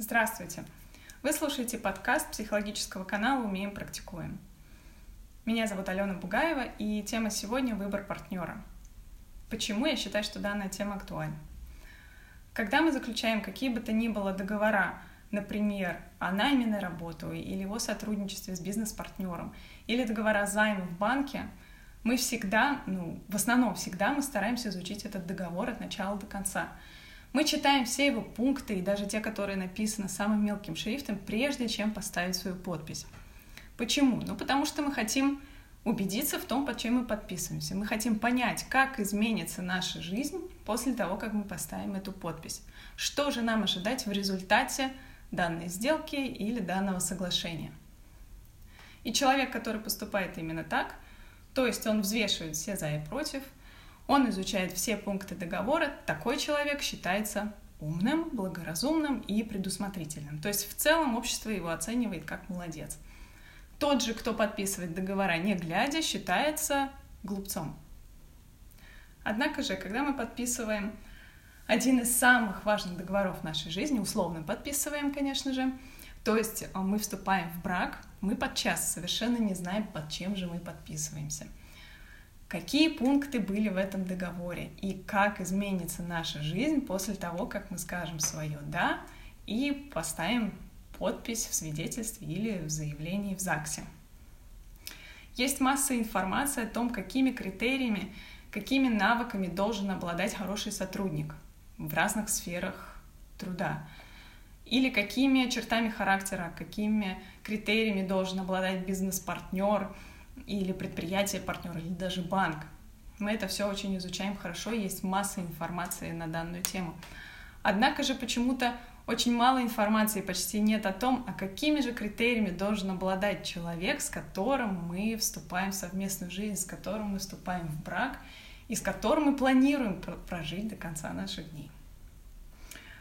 Здравствуйте! Вы слушаете подкаст психологического канала «Умеем, практикуем». Меня зовут Алена Бугаева, и тема сегодня — выбор партнера. Почему я считаю, что данная тема актуальна? Когда мы заключаем какие бы то ни было договора, например, о найме на работу или о сотрудничестве с бизнес-партнером, или договора займа в банке, мы всегда, ну, в основном всегда мы стараемся изучить этот договор от начала до конца — мы читаем все его пункты и даже те, которые написаны самым мелким шрифтом, прежде чем поставить свою подпись. Почему? Ну, потому что мы хотим убедиться в том, под чем мы подписываемся. Мы хотим понять, как изменится наша жизнь после того, как мы поставим эту подпись. Что же нам ожидать в результате данной сделки или данного соглашения. И человек, который поступает именно так, то есть он взвешивает все за и против – он изучает все пункты договора. Такой человек считается умным, благоразумным и предусмотрительным. То есть в целом общество его оценивает как молодец. Тот же, кто подписывает договора не глядя, считается глупцом. Однако же, когда мы подписываем один из самых важных договоров нашей жизни, условно подписываем, конечно же, то есть мы вступаем в брак, мы подчас совершенно не знаем, под чем же мы подписываемся – какие пункты были в этом договоре и как изменится наша жизнь после того, как мы скажем свое «да» и поставим подпись в свидетельстве или в заявлении в ЗАГСе. Есть масса информации о том, какими критериями, какими навыками должен обладать хороший сотрудник в разных сферах труда. Или какими чертами характера, какими критериями должен обладать бизнес-партнер – или предприятие партнер, или даже банк. Мы это все очень изучаем хорошо, есть масса информации на данную тему. Однако же почему-то очень мало информации, почти нет о том, а какими же критериями должен обладать человек, с которым мы вступаем в совместную жизнь, с которым мы вступаем в брак и с которым мы планируем прожить до конца наших дней.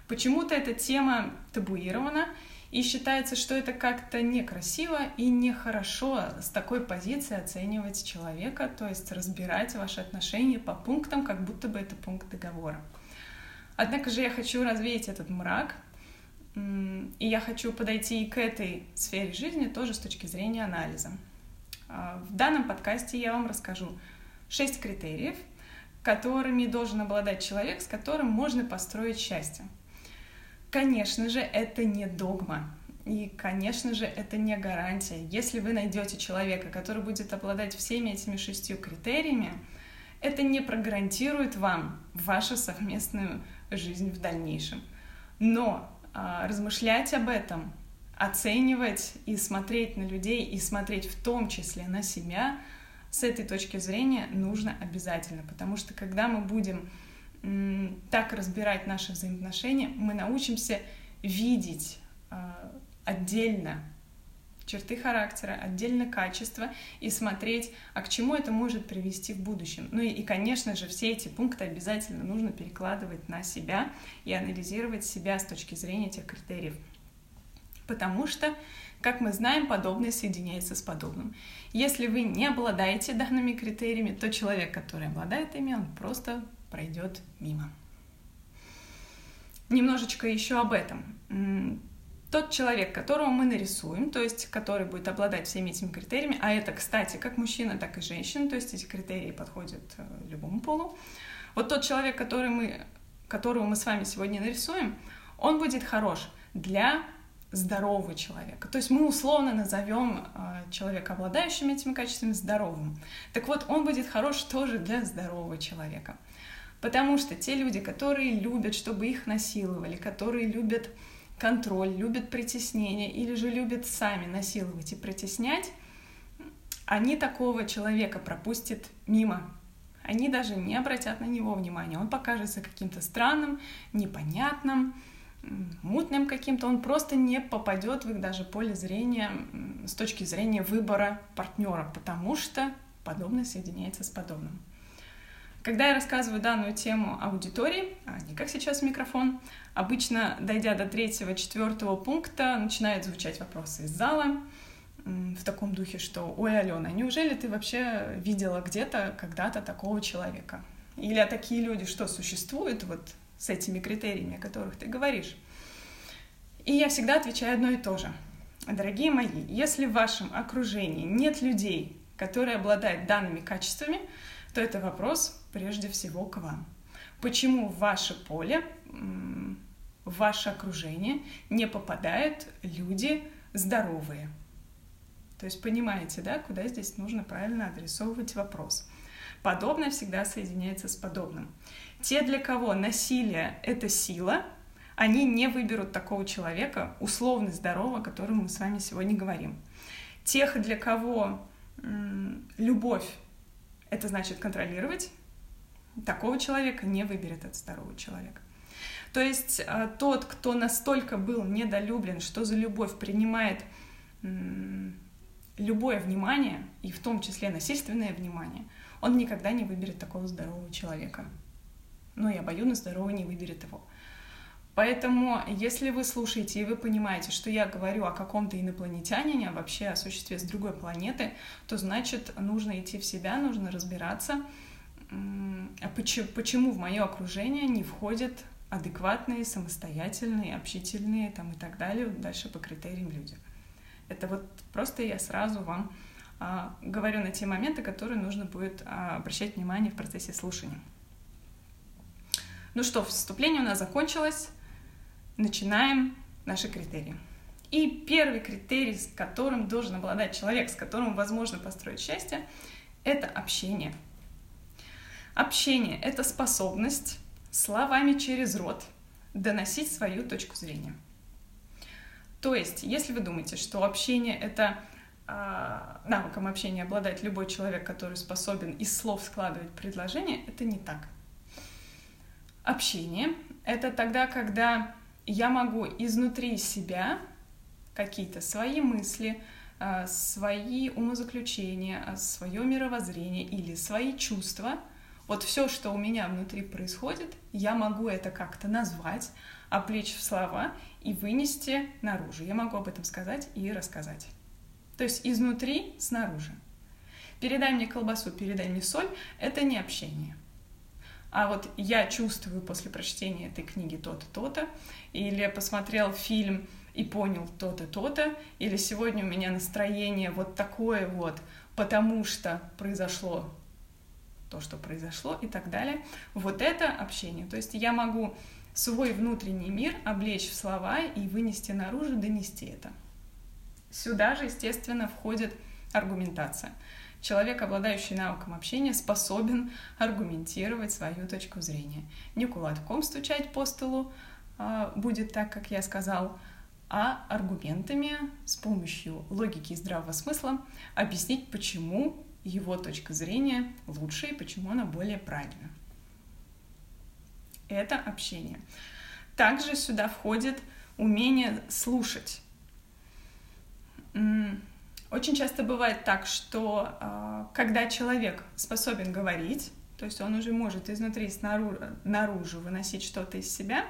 Почему-то эта тема табуирована, и считается, что это как-то некрасиво и нехорошо с такой позиции оценивать человека, то есть разбирать ваши отношения по пунктам, как будто бы это пункт договора. Однако же я хочу развеять этот мрак, и я хочу подойти и к этой сфере жизни тоже с точки зрения анализа. А, в данном подкасте я вам расскажу шесть критериев, которыми должен обладать человек, с которым можно построить счастье. Конечно же, это не догма. И, конечно же, это не гарантия. Если вы найдете человека, который будет обладать всеми этими шестью критериями, это не прогарантирует вам вашу совместную жизнь в дальнейшем. Но а, размышлять об этом, оценивать и смотреть на людей, и смотреть в том числе на себя, с этой точки зрения нужно обязательно. Потому что когда мы будем так разбирать наши взаимоотношения, мы научимся видеть а, отдельно черты характера, отдельно качества и смотреть, а к чему это может привести в будущем. Ну и, и, конечно же, все эти пункты обязательно нужно перекладывать на себя и анализировать себя с точки зрения этих критериев. Потому что, как мы знаем, подобное соединяется с подобным. Если вы не обладаете данными критериями, то человек, который обладает ими, он просто пройдет мимо. Немножечко еще об этом. Тот человек, которого мы нарисуем, то есть который будет обладать всеми этими критериями, а это, кстати, как мужчина, так и женщина, то есть эти критерии подходят э, любому полу. Вот тот человек, который мы, которого мы с вами сегодня нарисуем, он будет хорош для здорового человека. То есть мы условно назовем э, человека, обладающим этими качествами, здоровым. Так вот, он будет хорош тоже для здорового человека. Потому что те люди, которые любят, чтобы их насиловали, которые любят контроль, любят притеснение или же любят сами насиловать и притеснять, они такого человека пропустят мимо. Они даже не обратят на него внимания. Он покажется каким-то странным, непонятным, мутным каким-то. Он просто не попадет в их даже поле зрения с точки зрения выбора партнера, потому что подобное соединяется с подобным. Когда я рассказываю данную тему аудитории, а не как сейчас микрофон, обычно, дойдя до третьего-четвертого пункта, начинают звучать вопросы из зала в таком духе, что «Ой, Алена, неужели ты вообще видела где-то когда-то такого человека?» Или «А такие люди что, существуют вот с этими критериями, о которых ты говоришь?» И я всегда отвечаю одно и то же. Дорогие мои, если в вашем окружении нет людей, которые обладают данными качествами, то это вопрос прежде всего к вам. Почему в ваше поле, в ваше окружение не попадают люди здоровые? То есть понимаете, да, куда здесь нужно правильно адресовывать вопрос. Подобное всегда соединяется с подобным. Те, для кого насилие — это сила, они не выберут такого человека, условно здорового, о котором мы с вами сегодня говорим. Тех, для кого любовь — это значит контролировать, такого человека не выберет этот здоровый человек. То есть а, тот, кто настолько был недолюблен, что за любовь принимает любое внимание, и в том числе насильственное внимание, он никогда не выберет такого здорового человека. Ну и обоюдно здоровый не выберет его. Поэтому, если вы слушаете и вы понимаете, что я говорю о каком-то инопланетянине, а вообще о существе с другой планеты, то значит, нужно идти в себя, нужно разбираться, почему, почему в мое окружение не входят адекватные, самостоятельные, общительные там, и так далее, дальше по критериям люди. Это вот просто я сразу вам а, говорю на те моменты, которые нужно будет а, обращать внимание в процессе слушания. Ну что, вступление у нас закончилось. Начинаем наши критерии. И первый критерий, с которым должен обладать человек, с которым возможно построить счастье, это общение. Общение — это способность словами через рот доносить свою точку зрения. То есть, если вы думаете, что общение — это э, навыком общения обладает любой человек, который способен из слов складывать предложения, это не так. Общение — это тогда, когда я могу изнутри себя какие-то свои мысли, э, свои умозаключения, э, свое мировоззрение или свои чувства, вот все, что у меня внутри происходит, я могу это как-то назвать, облечь в слова и вынести наружу. Я могу об этом сказать и рассказать. То есть изнутри, снаружи. Передай мне колбасу, передай мне соль — это не общение. А вот я чувствую после прочтения этой книги то-то, то-то, или посмотрел фильм и понял то-то, то-то, или сегодня у меня настроение вот такое вот, потому что произошло то, что произошло и так далее. Вот это общение. То есть я могу свой внутренний мир облечь в слова и вынести наружу, донести это. Сюда же, естественно, входит аргументация. Человек, обладающий навыком общения, способен аргументировать свою точку зрения. Не кулаком стучать по столу а, будет так, как я сказал, а аргументами с помощью логики и здравого смысла объяснить, почему его точка зрения лучше и почему она более правильна это общение. Также сюда входит умение слушать. Очень часто бывает так, что а, когда человек способен говорить, то есть он уже может изнутри снаружи, наружу выносить что-то из себя,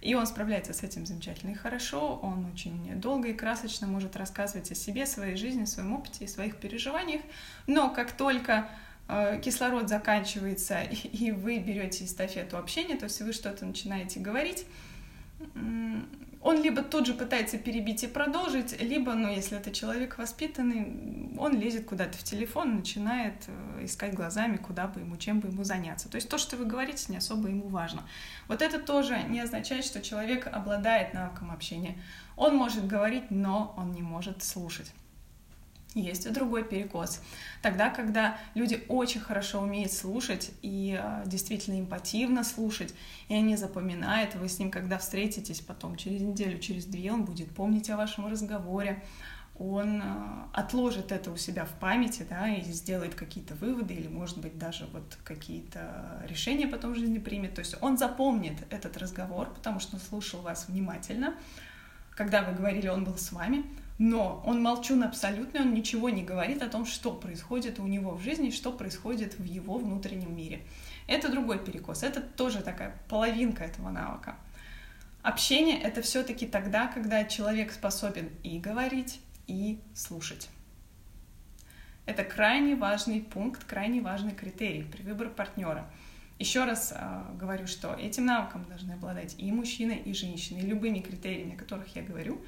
и он справляется с этим замечательно и хорошо, он очень долго и красочно может рассказывать о себе, своей жизни, своем опыте и своих переживаниях, но как только Э, кислород заканчивается, и вы берете эстафету общения, то есть вы что-то начинаете говорить, он либо тут же пытается перебить и продолжить, либо, ну, если это человек воспитанный, он лезет куда-то в телефон, начинает э, искать глазами, куда бы ему, чем бы ему заняться. То есть то, что вы говорите, не особо ему важно. Вот это тоже не означает, что человек обладает навыком общения. Он может говорить, но он не может слушать. Есть и другой перекос. Тогда, когда люди очень хорошо умеют слушать и э, действительно эмпативно слушать, и они запоминают, вы с ним, когда встретитесь потом через неделю, через две, он будет помнить о вашем разговоре, он э, отложит это у себя в памяти, да, и сделает какие-то выводы, или, может быть, даже вот какие-то решения потом в жизни примет. То есть он запомнит этот разговор, потому что он слушал вас внимательно. Когда вы говорили, он был с вами, но он молчун абсолютно, он ничего не говорит о том, что происходит у него в жизни, что происходит в его внутреннем мире. Это другой перекос, это тоже такая половинка этого навыка. Общение — это все таки тогда, когда человек способен и говорить, и слушать. Это крайне важный пункт, крайне важный критерий при выборе партнера. Еще раз э, говорю, что этим навыком должны обладать и мужчины, и женщины. И любыми критериями, о которых я говорю,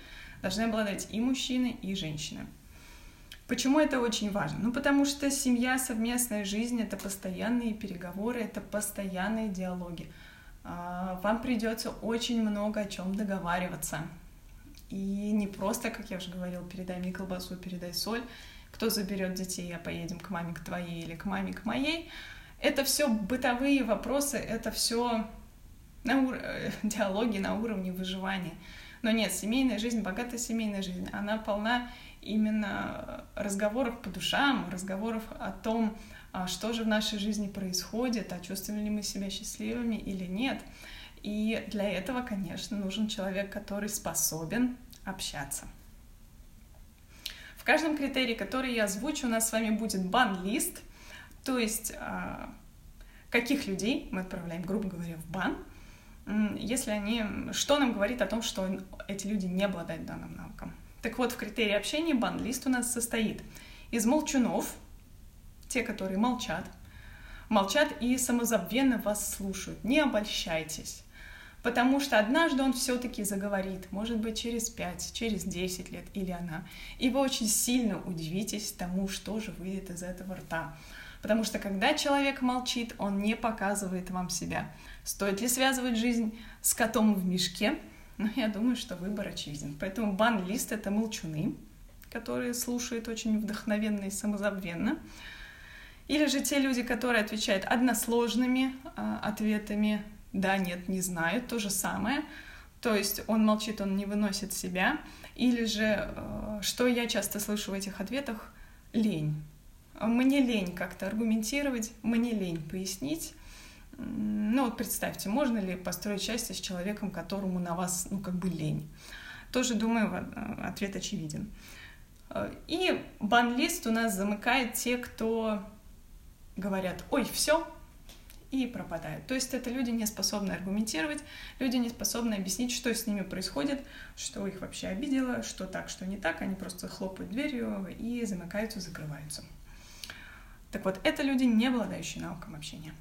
должны обладать и мужчины, и женщины. Почему это очень важно? Ну, потому что семья, совместная жизнь — это постоянные переговоры, это постоянные диалоги. А, вам придется очень много о чем договариваться. И не просто, как я уже говорила, передай мне колбасу, передай соль, кто заберет детей, а поедем к маме к твоей или к маме к моей. Это все бытовые вопросы, это все на ур... диалоги на уровне выживания. Но нет, семейная жизнь, богатая семейная жизнь, она полна именно разговоров по душам, разговоров о том, а, что же в нашей жизни происходит, а чувствуем ли мы себя счастливыми или нет. И для этого, конечно, нужен человек, который способен общаться. В каждом критерии, который я озвучу, у нас с вами будет бан-лист, то есть а, каких людей мы отправляем, грубо говоря, в бан, если они... Что нам говорит о том, что эти люди не обладают данным навыком? Так вот, в критерии общения бан-лист у нас состоит из молчунов, те, которые молчат, молчат и самозабвенно вас слушают. Не обольщайтесь. Потому что однажды он все-таки заговорит, может быть, через 5, через 10 лет или она. И вы очень сильно удивитесь тому, что же выйдет из этого рта. Потому что когда человек молчит, он не показывает вам себя. Стоит ли связывать жизнь с котом в мешке? Но я думаю, что выбор очевиден. Поэтому бан-лист — это молчуны, которые слушают очень вдохновенно и самозабвенно. Или же те люди, которые отвечают односложными э, ответами «да», «нет», «не знаю», то же самое. То есть он молчит, он не выносит себя. Или же, э, что я часто слышу в этих ответах, лень. Мне лень как-то аргументировать, мне лень пояснить, ну вот представьте, можно ли построить счастье с человеком, которому на вас, ну как бы лень? Тоже, думаю, ответ очевиден. И бан-лист у нас замыкает те, кто говорят, ой, все, и пропадают. То есть это люди не способны аргументировать, люди не способны объяснить, что с ними происходит, что их вообще обидело, что так, что не так. Они просто хлопают дверью и замыкаются, закрываются. Так вот, это люди, не обладающие навыком общения.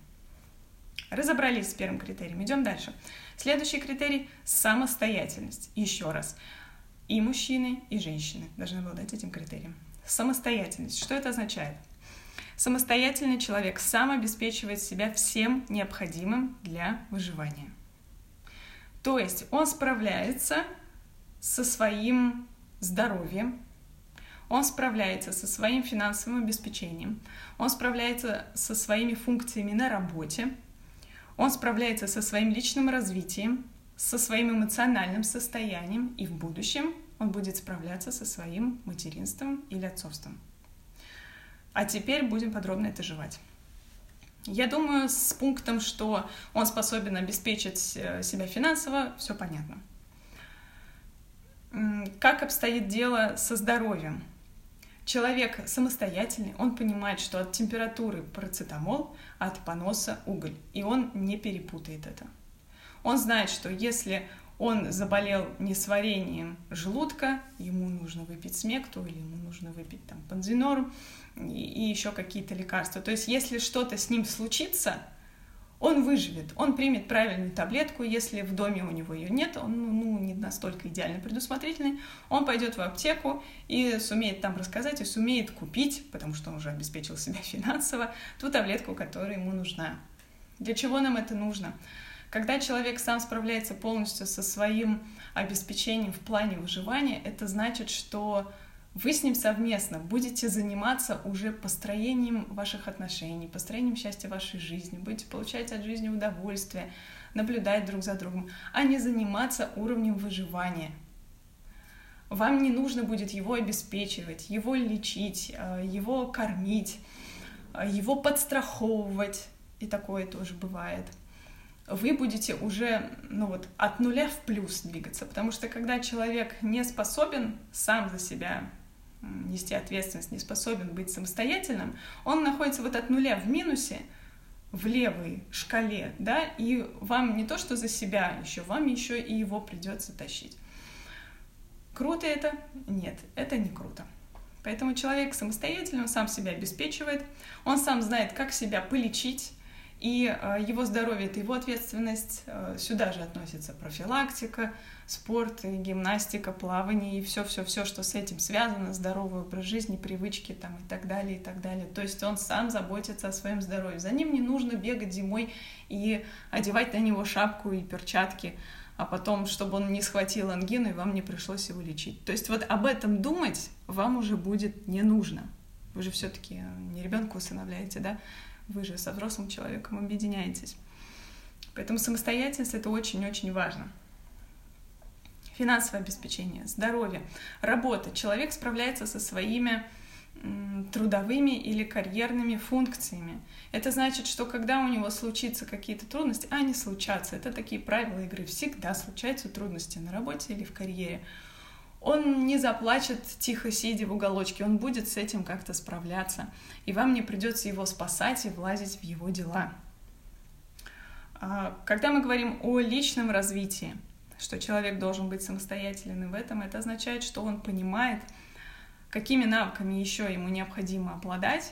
Разобрались с первым критерием. Идем дальше. Следующий критерий – самостоятельность. Еще раз. И мужчины, и женщины должны обладать этим критерием. Самостоятельность. Что это означает? Самостоятельный человек сам обеспечивает себя всем необходимым для выживания. То есть он справляется со своим здоровьем, он справляется со своим финансовым обеспечением, он справляется со своими функциями на работе, он справляется со своим личным развитием, со своим эмоциональным состоянием, и в будущем он будет справляться со своим материнством или отцовством. А теперь будем подробно это жевать. Я думаю, с пунктом, что он способен обеспечить э, себя финансово, все понятно. Как обстоит дело со здоровьем? Человек самостоятельный, он понимает, что от температуры парацетамол, а от поноса уголь, и он не перепутает это. Он знает, что если он заболел несварением желудка, ему нужно выпить смекту или ему нужно выпить там панзинор и, и еще какие-то лекарства. То есть если что-то с ним случится, он выживет, он примет правильную таблетку, если в доме у него ее нет, он ну, не настолько идеально предусмотрительный, он пойдет в аптеку и сумеет там рассказать, и сумеет купить, потому что он уже обеспечил себя финансово, ту таблетку, которая ему нужна. Для чего нам это нужно? Когда человек сам справляется полностью со своим обеспечением в плане выживания, это значит, что вы с ним совместно будете заниматься уже построением ваших отношений, построением счастья вашей жизни, будете получать от жизни удовольствие, наблюдать друг за другом, а не заниматься уровнем выживания. Вам не нужно будет его обеспечивать, его лечить, э, его кормить, э, его подстраховывать, и такое тоже бывает. Вы будете уже ну вот, от нуля в плюс двигаться, потому что когда человек не способен сам за себя нести ответственность, не способен быть самостоятельным, он находится вот от нуля в минусе, в левой шкале, да, и вам не то что за себя еще, вам еще и его придется тащить. Круто это? Нет, это не круто. Поэтому человек самостоятельно, он сам себя обеспечивает, он сам знает, как себя полечить, И э, его здоровье — это его ответственность. Э, сюда же относится профилактика, спорт, и гимнастика, плавание и все-все-все, что с этим связано, здоровый образ жизни, привычки там и так далее, и так далее. То есть он сам заботится о своем здоровье. За ним не нужно бегать зимой и одевать на него шапку и перчатки, а потом, чтобы он не схватил ангину и вам не пришлось его лечить. То есть вот об этом думать вам уже будет не нужно. Вы же все-таки не ребенка усыновляете, да? Вы же со взрослым человеком объединяетесь. Поэтому самостоятельность — это очень-очень важно. Финансовое обеспечение, здоровье, работа. Человек справляется со своими трудовыми или карьерными функциями. Это значит, что когда у него случится какие-то трудности, а они случатся, это такие правила игры, всегда случаются трудности на работе или в карьере, он не заплачет тихо сидя в уголочке, он будет с этим как-то справляться, и вам не придется его спасать и влазить в его дела. А, когда мы говорим о личном развитии, что человек должен быть самостоятельным в этом, это означает, что он понимает, какими навыками еще ему необходимо обладать,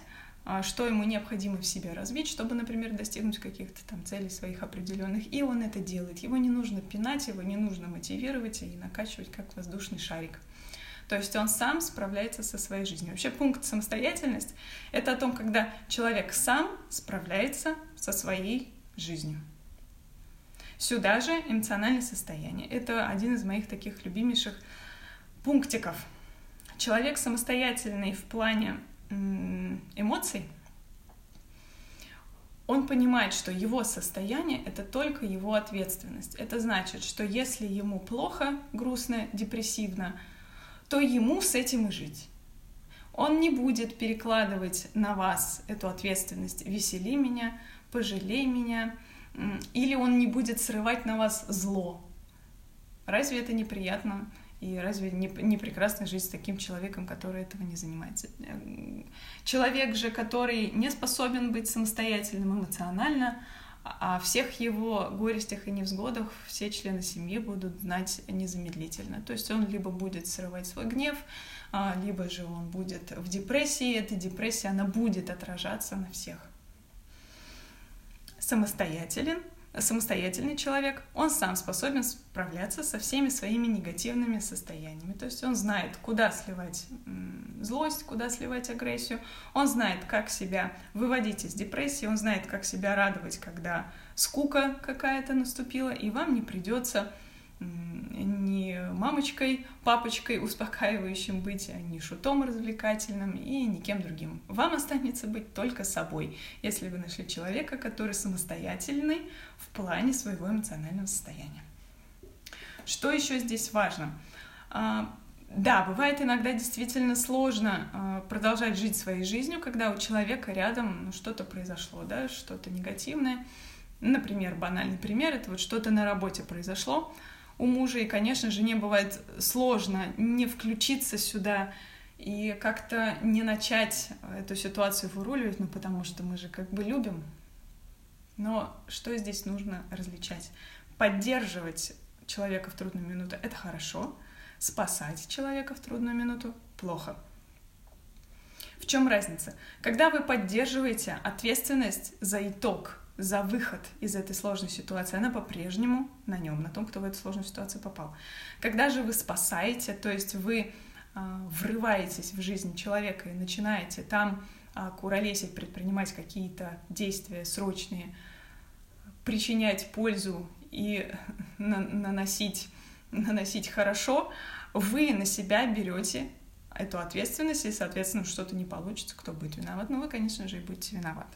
что ему необходимо в себе развить, чтобы, например, достигнуть каких-то там целей своих определенных. И он это делает. Его не нужно пинать, его не нужно мотивировать и накачивать как воздушный шарик. То есть он сам справляется со своей жизнью. Вообще пункт самостоятельность — это о том, когда человек сам справляется со своей жизнью. Сюда же эмоциональное состояние. Это один из моих таких любимейших пунктиков. Человек самостоятельный в плане эмоций, он понимает, что его состояние — это только его ответственность. Это значит, что если ему плохо, грустно, депрессивно, то ему с этим и жить. Он не будет перекладывать на вас эту ответственность «весели меня», «пожалей меня», или он не будет срывать на вас зло. Разве это неприятно? И разве не, не прекрасно жить с таким человеком, который этого не занимается? Человек же, который не способен быть самостоятельным эмоционально, о а всех его горестях и невзгодах все члены семьи будут знать незамедлительно. То есть он либо будет срывать свой гнев, а, либо же он будет в депрессии. Эта депрессия, она будет отражаться на всех. Самостоятелен — самостоятельный человек, он сам способен справляться со всеми своими негативными состояниями. То есть он знает, куда сливать злость, куда сливать агрессию, он знает, как себя выводить из депрессии, он знает, как себя радовать, когда скука какая-то наступила, и вам не придется не мамочкой, папочкой успокаивающим быть, а не шутом развлекательным и никем другим. Вам останется быть только собой, если вы нашли человека, который самостоятельный в плане своего эмоционального состояния. Что еще здесь важно? А, да, бывает иногда действительно сложно а, продолжать жить своей жизнью, когда у человека рядом ну, что-то произошло, да, что-то негативное. Например, банальный пример, это вот что-то на работе произошло, у мужа, и, конечно, жене бывает сложно не включиться сюда и как-то не начать эту ситуацию выруливать, ну, потому что мы же как бы любим. Но что здесь нужно различать? Поддерживать человека в трудную минуту — это хорошо, спасать человека в трудную минуту — плохо. В чем разница? Когда вы поддерживаете ответственность за итог за выход из этой сложной ситуации, она по-прежнему на нем, на том, кто в эту сложную ситуацию попал. Когда же вы спасаете, то есть вы э, врываетесь в жизнь человека и начинаете там э, куролесить, предпринимать какие-то действия срочные, причинять пользу и на наносить, наносить хорошо, вы на себя берете эту ответственность, и, соответственно, что-то не получится, кто будет виноват? Ну, вы, конечно же, и будете виноваты.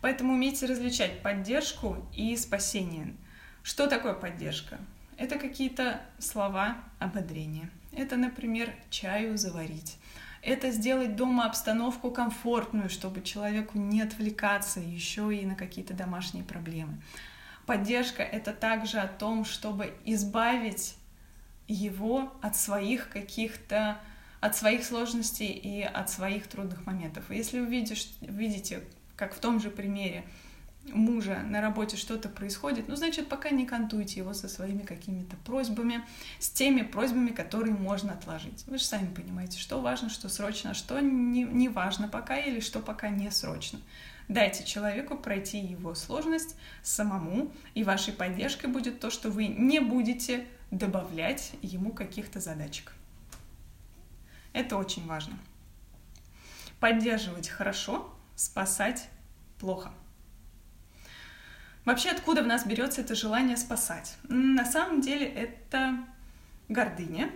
Поэтому умейте различать поддержку и спасение. Что такое поддержка? Это какие-то слова ободрения. Это, например, чаю заварить. Это сделать дома обстановку комфортную, чтобы человеку не отвлекаться еще и на какие-то домашние проблемы. Поддержка — это также о том, чтобы избавить его от своих каких-то от своих сложностей и от своих трудных моментов. Если вы видите как в том же примере мужа на работе что-то происходит, ну, значит, пока не кантуйте его со своими какими-то просьбами, с теми просьбами, которые можно отложить. Вы же сами понимаете, что важно, что срочно, а что не, не важно пока или что пока не срочно. Дайте человеку пройти его сложность самому, и вашей поддержкой будет то, что вы не будете добавлять ему каких-то задачек. Это очень важно. Поддерживать хорошо, спасать плохо. Вообще, откуда в нас берется это желание спасать? На самом деле это гордыня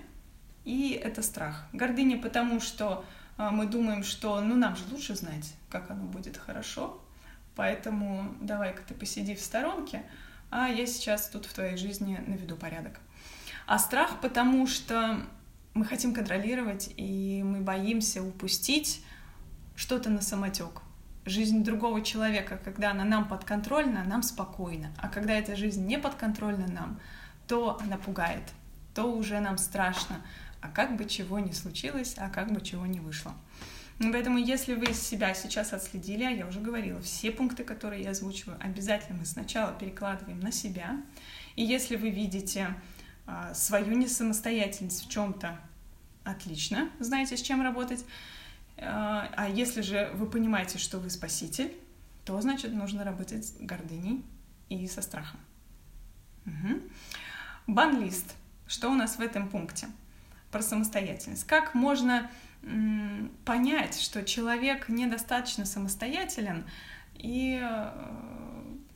и это страх. Гордыня потому, что а, мы думаем, что ну нам же лучше знать, как оно будет хорошо, поэтому давай-ка ты посиди в сторонке, а я сейчас тут в твоей жизни наведу порядок. А страх потому, что мы хотим контролировать, и мы боимся упустить что-то на самотек. Жизнь другого человека, когда она нам подконтрольна, нам спокойно. А когда эта жизнь не подконтрольна нам, то она пугает, то уже нам страшно а как бы чего не случилось, а как бы чего не вышло. Поэтому, если вы себя сейчас отследили, а я уже говорила, все пункты, которые я озвучиваю, обязательно мы сначала перекладываем на себя. И если вы видите а, свою несамостоятельность в чем-то, отлично, знаете, с чем работать. А, а если же вы понимаете, что вы спаситель, то значит нужно работать с гордыней и со страхом. Угу. Банлист. Что у нас в этом пункте? про самостоятельность. Как можно понять, что человек недостаточно самостоятелен и э,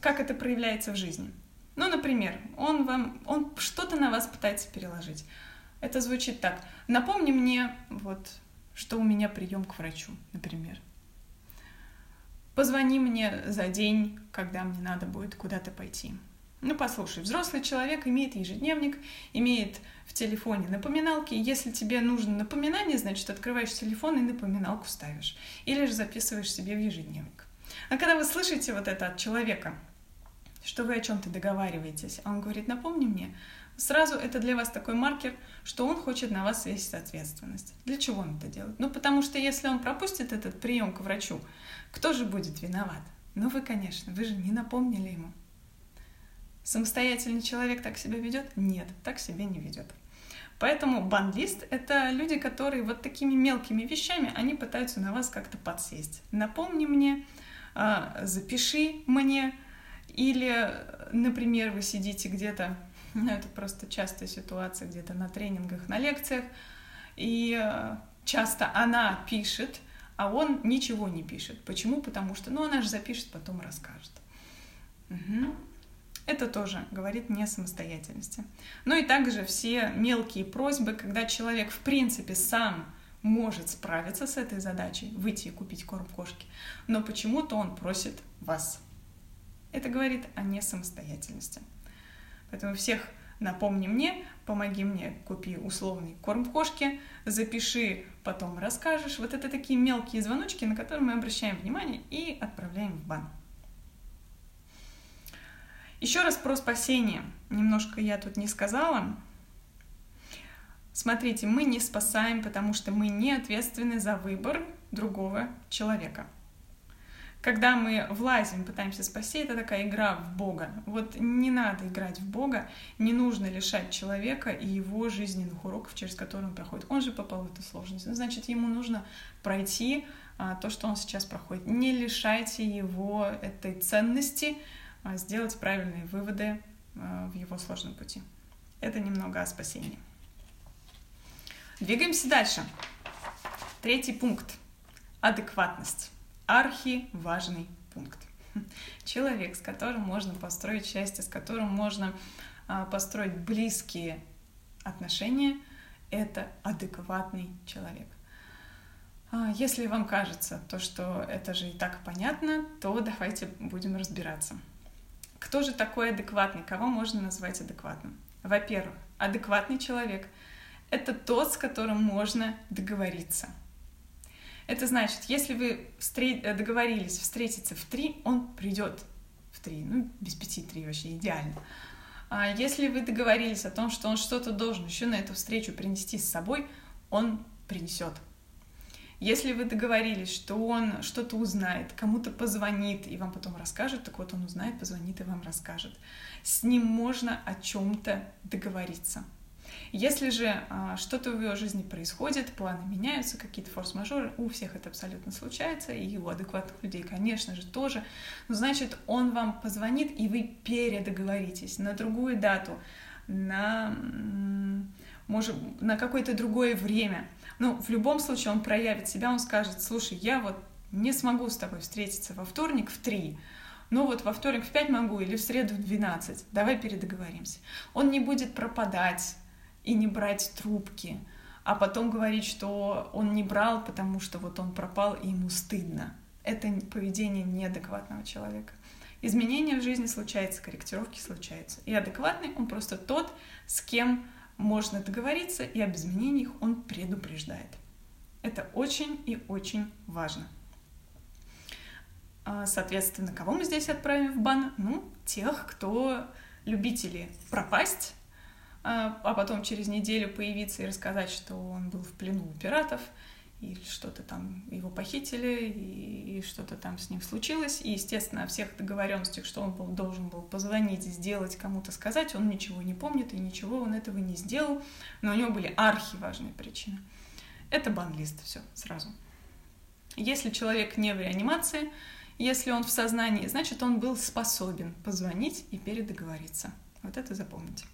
как это проявляется в жизни? Ну, например, он вам, он что-то на вас пытается переложить. Это звучит так. Напомни мне, вот, что у меня прием к врачу, например. Позвони мне за день, когда мне надо будет куда-то пойти. Ну, послушай, взрослый человек имеет ежедневник, имеет в телефоне напоминалки. Если тебе нужно напоминание, значит, открываешь телефон и напоминалку ставишь. Или же записываешь себе в ежедневник. А когда вы слышите вот это от человека, что вы о чем-то договариваетесь, а он говорит, напомни мне, сразу это для вас такой маркер, что он хочет на вас весить ответственность. Для чего он это делает? Ну, потому что если он пропустит этот прием к врачу, кто же будет виноват? Ну, вы, конечно, вы же не напомнили ему. Самостоятельный человек так себя ведет? Нет, так себя не ведет. Поэтому бандлист — это люди, которые вот такими мелкими вещами, они пытаются на вас как-то подсесть. Напомни мне, а, запиши мне, или, например, вы сидите где-то, ну это просто частая ситуация, где-то на тренингах, на лекциях, и а, часто она пишет, а он ничего не пишет. Почему? Потому что, ну, она же запишет, потом расскажет. Угу. Это тоже говорит не о самостоятельности. Ну и также все мелкие просьбы, когда человек в принципе сам может справиться с этой задачей, выйти и купить корм кошки, но почему-то он просит вас. Это говорит о несамостоятельности. Поэтому всех напомни мне, помоги мне, купи условный корм кошки, запиши, потом расскажешь. Вот это такие мелкие звоночки, на которые мы обращаем внимание и отправляем в бан. Еще раз про спасение. Немножко я тут не сказала. Смотрите, мы не спасаем, потому что мы не ответственны за выбор другого человека. Когда мы влазим, пытаемся спасти, это такая игра в Бога. Вот не надо играть в Бога, не нужно лишать человека и его жизненных уроков, через которые он проходит. Он же попал в эту сложность. Значит, ему нужно пройти а, то, что он сейчас проходит. Не лишайте его этой ценности, а, сделать правильные выводы а, в его сложном пути. Это немного о спасении. Двигаемся дальше. Третий пункт. Адекватность. Архи-важный пункт. Человек, с которым можно построить счастье, с которым можно а, построить близкие отношения, это адекватный человек. Если вам кажется то, что это же и так понятно, то давайте будем разбираться. Кто же такой адекватный? Кого можно назвать адекватным? Во-первых, адекватный человек — это тот, с которым можно договориться. Это значит, если вы встр... договорились встретиться в три, он придет в три, ну, без пяти три вообще идеально. А если вы договорились о том, что он что-то должен еще на эту встречу принести с собой, он принесет. Если вы договорились, что он что-то узнает, кому-то позвонит и вам потом расскажет, так вот он узнает, позвонит и вам расскажет. С ним можно о чем-то договориться. Если же а, что-то в его жизни происходит, планы меняются, какие-то форс-мажоры, у всех это абсолютно случается, и у адекватных людей, конечно же, тоже, ну, значит, он вам позвонит, и вы передоговоритесь на другую дату, на, может, на какое-то другое время. Ну, в любом случае он проявит себя, он скажет, слушай, я вот не смогу с тобой встретиться во вторник в три, ну вот во вторник в 5 могу или в среду в 12, давай передоговоримся. Он не будет пропадать и не брать трубки, а потом говорить, что он не брал, потому что вот он пропал и ему стыдно. Это поведение неадекватного человека. Изменения в жизни случаются, корректировки случаются. И адекватный он просто тот, с кем можно договориться, и об изменениях он предупреждает. Это очень и очень важно. А, соответственно, кого мы здесь отправим в бан? Ну, тех, кто любители пропасть, а, а потом через неделю появиться и рассказать, что он был в плену у пиратов, или что-то там его похитили, и, что-то там с ним случилось. И, естественно, о всех договоренностях, что он был, должен был позвонить, сделать, кому-то сказать, он ничего не помнит, и ничего он этого не сделал. Но у него были архиважные причины. Это бан-лист, все, сразу. Если человек не в реанимации, если он в сознании, значит, он был способен позвонить и передоговориться. Вот это запомните.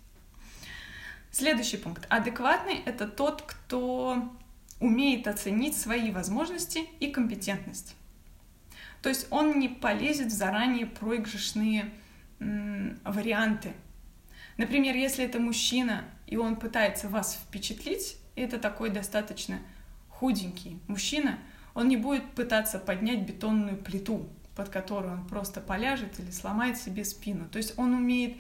Следующий пункт. Адекватный — это тот, кто умеет оценить свои возможности и компетентность. То есть он не полезет в заранее проигрышные м, варианты. Например, если это мужчина, и он пытается вас впечатлить, это такой достаточно худенький мужчина, он не будет пытаться поднять бетонную плиту под которую он просто поляжет или сломает себе спину. То есть он умеет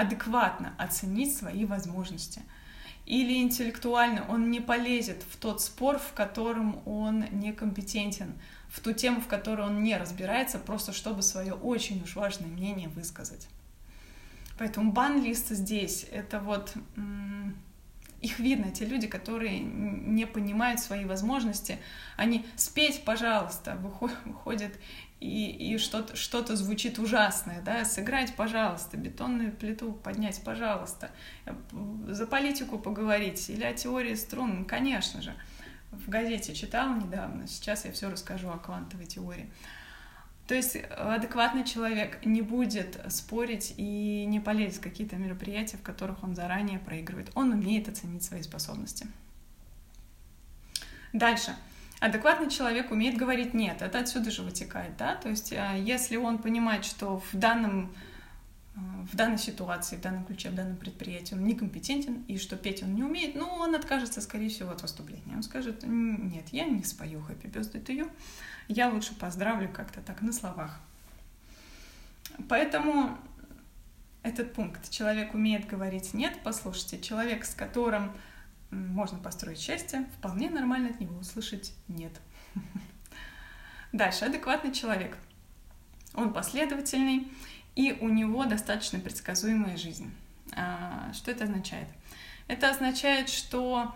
адекватно оценить свои возможности. Или интеллектуально он не полезет в тот спор, в котором он некомпетентен, в ту тему, в которой он не разбирается, просто чтобы свое очень уж важное мнение высказать. Поэтому бан-лист здесь — это вот их видно, те люди, которые не понимают свои возможности, они спеть, пожалуйста, выходят и, и что-то что звучит ужасное, да, сыграть, пожалуйста, бетонную плиту поднять, пожалуйста, за политику поговорить или о теории струн, конечно же. В газете читала недавно, сейчас я все расскажу о квантовой теории. То есть адекватный человек не будет спорить и не полезет в какие-то мероприятия, в которых он заранее проигрывает. Он умеет оценить свои способности. Дальше. Адекватный человек умеет говорить «нет». Это отсюда же вытекает, да? То есть э, если он понимает, что в данном э, в данной ситуации, в данном ключе, в данном предприятии он некомпетентен, и что петь он не умеет, ну, он откажется, скорее всего, от выступления. Он скажет, нет, я не спою Happy Birthday to you, я лучше поздравлю как-то так на словах. Поэтому этот пункт «человек умеет говорить нет», послушайте, человек, с которым можно построить счастье, вполне нормально от него услышать нет. Дальше, адекватный человек. Он последовательный, и у него достаточно предсказуемая жизнь. А, что это означает? Это означает, что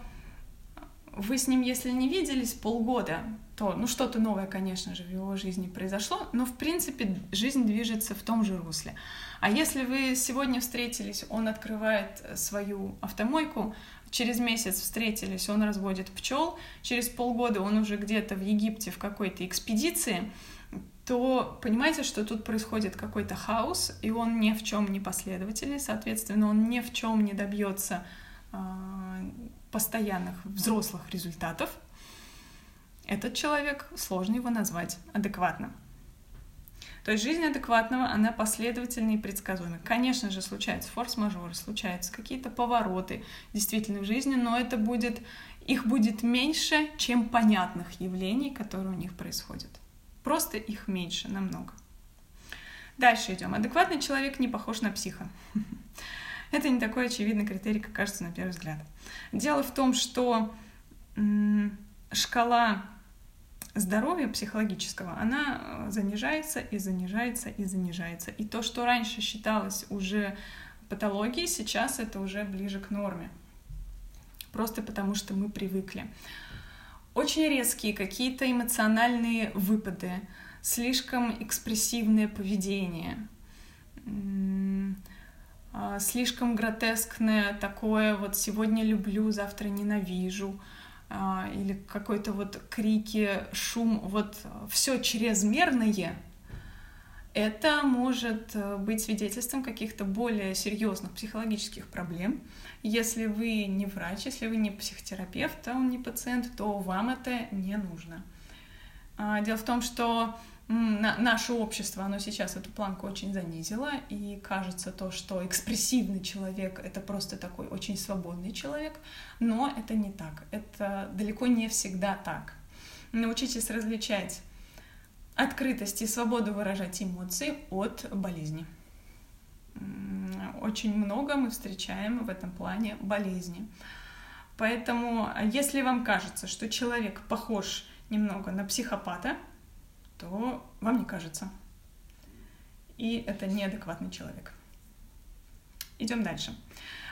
вы с ним, если не виделись полгода, то, ну, что-то новое, конечно же, в его жизни произошло, но, в принципе, жизнь движется в том же русле. А если вы сегодня встретились, он открывает свою автомойку, через месяц встретились, он разводит пчел, через полгода он уже где-то в Египте в какой-то экспедиции, то понимаете, что тут происходит какой-то хаос, и он ни в чем не последовательный, соответственно, он ни в чем не добьется э, постоянных взрослых результатов, этот человек, сложно его назвать адекватным. То есть жизнь адекватного, она последовательная и предсказуемая. Конечно же, случаются форс-мажоры, случаются какие-то повороты действительно в жизни, но это будет, их будет меньше, чем понятных явлений, которые у них происходят. Просто их меньше намного. Дальше идем. Адекватный человек не похож на психа. Это не такой очевидный критерий, как кажется на первый взгляд. Дело в том, что шкала здоровья психологического, она э, занижается и занижается и занижается. И то, что раньше считалось уже патологией, сейчас это уже ближе к норме. Просто потому, что мы привыкли. Очень резкие какие-то эмоциональные выпады, слишком экспрессивное поведение, а, слишком гротескное, такое вот сегодня люблю, завтра ненавижу, а, или какой-то вот крики, шум, вот все чрезмерное, это может э, быть свидетельством каких-то более серьезных психологических проблем. Если вы не врач, если вы не психотерапевт, а он не пациент, то вам это не нужно. А, дело в том, что наше общество, оно сейчас эту планку очень занизило, и кажется то, что экспрессивный человек — это просто такой очень свободный человек, но это не так, это далеко не всегда так. Научитесь различать открытость и свободу выражать эмоции от болезни. Очень много мы встречаем в этом плане болезни. Поэтому, если вам кажется, что человек похож немного на психопата, то вам не кажется. И это неадекватный человек. Идем дальше.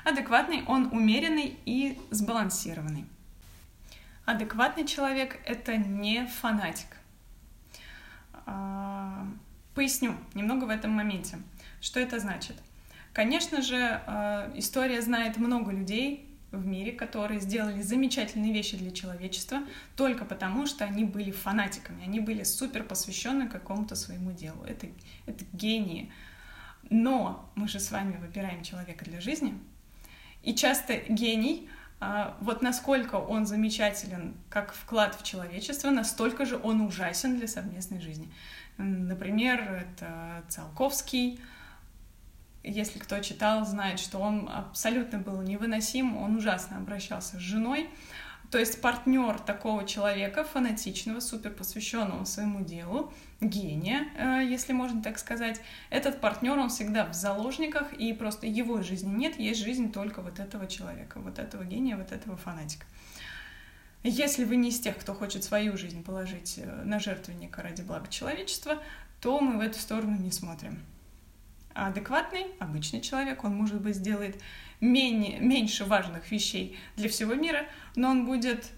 Адекватный, он умеренный и сбалансированный. Адекватный человек — это не фанатик. А, поясню немного в этом моменте. Что это значит? Конечно же, а, история знает много людей, в мире, которые сделали замечательные вещи для человечества только потому, что они были фанатиками, они были супер посвящены какому-то своему делу. Это, это гении. Но мы же с вами выбираем человека для жизни, и часто гений, вот насколько он замечателен как вклад в человечество, настолько же он ужасен для совместной жизни. Например, это Циолковский, если кто читал, знает, что он абсолютно был невыносим, он ужасно обращался с женой. То есть партнер такого человека, фанатичного, супер посвященного своему делу, гения, э, если можно так сказать, этот партнер, он всегда в заложниках, и просто его жизни нет, есть жизнь только вот этого человека, вот этого гения, вот этого фанатика. Если вы не из тех, кто хочет свою жизнь положить э, на жертвенника ради блага человечества, то мы в эту сторону не смотрим. А адекватный, обычный человек, он, может быть, сделает менее, меньше важных вещей для всего мира, но он будет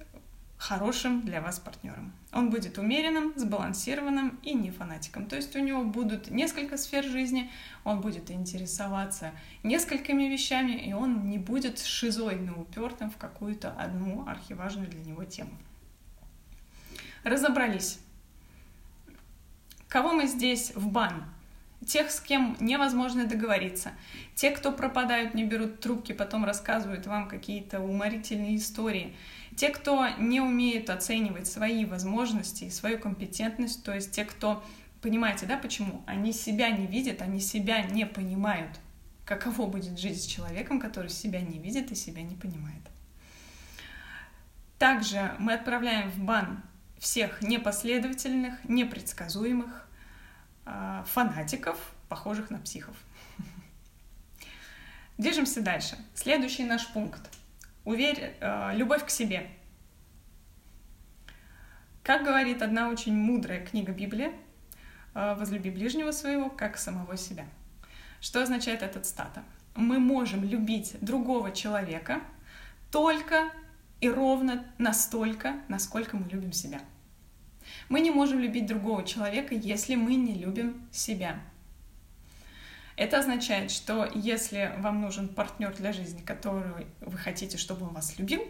хорошим для вас партнером. Он будет умеренным, сбалансированным и не фанатиком. То есть у него будут несколько сфер жизни, он будет интересоваться несколькими вещами, и он не будет шизоидно упертым в какую-то одну архиважную для него тему. Разобрались. Кого мы здесь в бан тех, с кем невозможно договориться, те, кто пропадают, не берут трубки, потом рассказывают вам какие-то уморительные истории, те, кто не умеет оценивать свои возможности и свою компетентность, то есть те, кто, понимаете, да, почему? Они себя не видят, они себя не понимают. Каково будет жизнь с человеком, который себя не видит и себя не понимает. Также мы отправляем в бан всех непоследовательных, непредсказуемых, фанатиков, похожих на психов. Движемся дальше. Следующий наш пункт. Уверь, а, любовь к себе. Как говорит одна очень мудрая книга Библии, а, возлюби ближнего своего, как самого себя. Что означает этот стата? Мы можем любить другого человека только и ровно настолько, насколько мы любим себя. Мы не можем любить другого человека, если мы не любим себя. Это означает, что если вам нужен партнер для жизни, который вы хотите, чтобы он вас любил,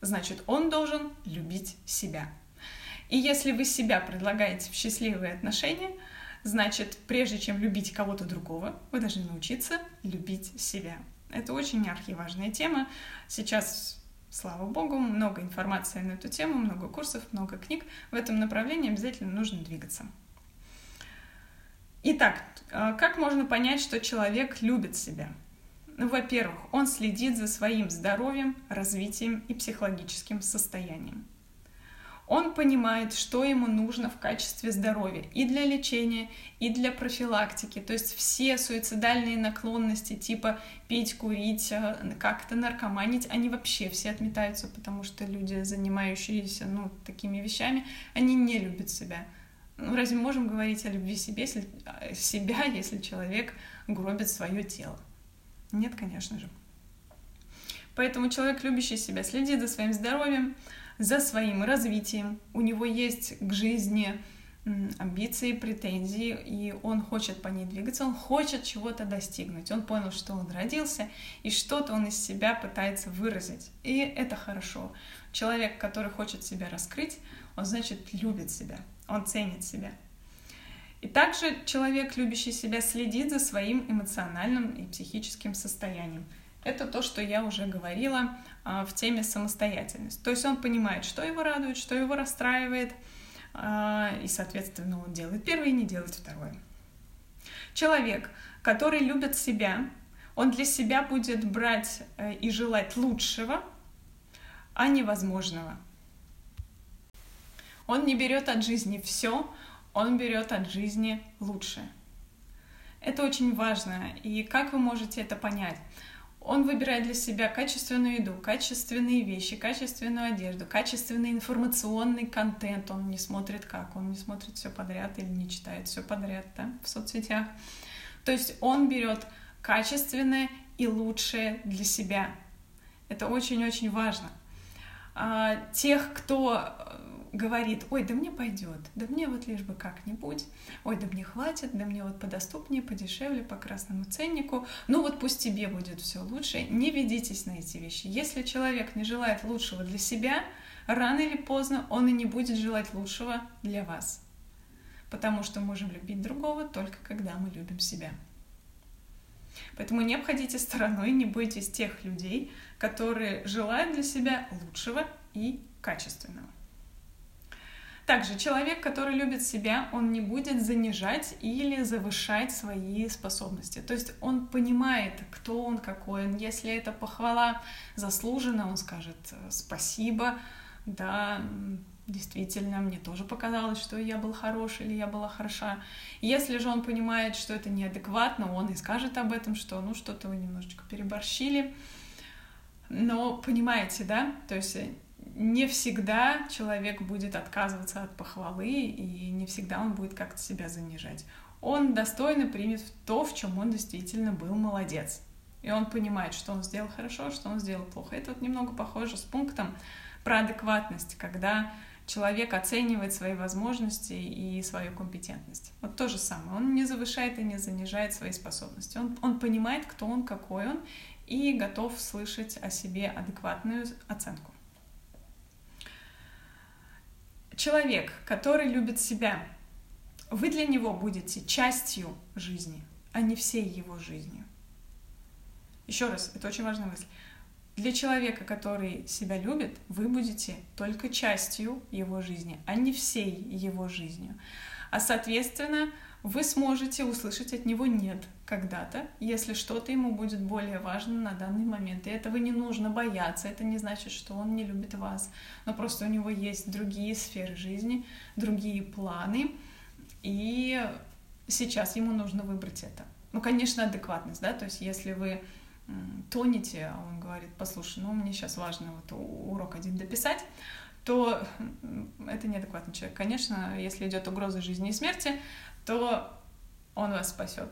значит, он должен любить себя. И если вы себя предлагаете в счастливые отношения, значит, прежде чем любить кого-то другого, вы должны научиться любить себя. Это очень архиважная тема. Сейчас Слава богу, много информации на эту тему, много курсов, много книг. В этом направлении обязательно нужно двигаться. Итак, а, как можно понять, что человек любит себя? Ну, во-первых, он следит за своим здоровьем, развитием и психологическим состоянием. Он понимает, что ему нужно в качестве здоровья и для лечения, и для профилактики. То есть все суицидальные наклонности типа пить, курить, э, как-то наркоманить, они вообще все отметаются, потому что люди, занимающиеся ну, такими вещами, они не любят себя. Ну, разве можем говорить о любви себе, если, э, себя, если человек гробит свое тело? Нет, конечно же. Поэтому человек, любящий себя, следит за своим здоровьем, за своим развитием, у него есть к жизни амбиции, претензии, и он хочет по ней двигаться, он хочет чего-то достигнуть. Он понял, что он родился, и что-то он из себя пытается выразить. И это хорошо. Человек, который хочет себя раскрыть, он, значит, любит себя, он ценит себя. И также человек, любящий себя, следит за своим эмоциональным и психическим состоянием. Это то, что я уже говорила в теме самостоятельность. То есть он понимает, что его радует, что его расстраивает, а, и, соответственно, он делает первое и не делает второе. Человек, который любит себя, он для себя будет брать э, и желать лучшего, а невозможного. Он не берет от жизни все, он берет от жизни лучшее. Это очень важно. И как вы можете это понять? Он выбирает для себя качественную еду, качественные вещи, качественную одежду, качественный информационный контент. Он не смотрит как, он не смотрит все подряд или не читает все подряд да, в соцсетях. То есть он берет качественное и лучшее для себя. Это очень-очень важно. А, тех, кто говорит, ой, да мне пойдет, да мне вот лишь бы как-нибудь, ой, да мне хватит, да мне вот подоступнее, подешевле, по красному ценнику, ну вот пусть тебе будет все лучше, не ведитесь на эти вещи. Если человек не желает лучшего для себя, рано или поздно он и не будет желать лучшего для вас. Потому что можем любить другого только когда мы любим себя. Поэтому не обходите стороной, не бойтесь тех людей, которые желают для себя лучшего и качественного. Также человек, который любит себя, он не будет занижать или завышать свои способности. То есть он понимает, кто он, какой он. Если эта похвала заслужена, он скажет э, спасибо, да, действительно, мне тоже показалось, что я был хорош или я была хороша. Если же он понимает, что это неадекватно, он и скажет об этом, что ну что-то вы немножечко переборщили. Но понимаете, да, то есть э, не всегда человек будет отказываться от похвалы, и не всегда он будет как-то себя занижать. Он достойно примет то, в чем он действительно был молодец. И он понимает, что он сделал хорошо, что он сделал плохо. Это вот немного похоже с пунктом про адекватность, когда человек оценивает свои возможности и свою компетентность. Вот то же самое. Он не завышает и не занижает свои способности. Он, он понимает, кто он, какой он, и готов слышать о себе адекватную оценку. Человек, который любит себя, вы для него будете частью жизни, а не всей его жизнью. Еще раз, это очень важная мысль. Для человека, который себя любит, вы будете только частью его жизни, а не всей его жизнью. А соответственно, вы сможете услышать от него «нет» когда-то, если что-то ему будет более важно на данный момент. И этого не нужно бояться, это не значит, что он не любит вас, но просто у него есть другие сферы жизни, другие планы, и сейчас ему нужно выбрать это. Ну, конечно, адекватность, да, то есть если вы тонете, а он говорит, послушай, ну, мне сейчас важно вот урок один дописать, то это неадекватный человек. Конечно, если идет угроза жизни и смерти, то он вас спасет.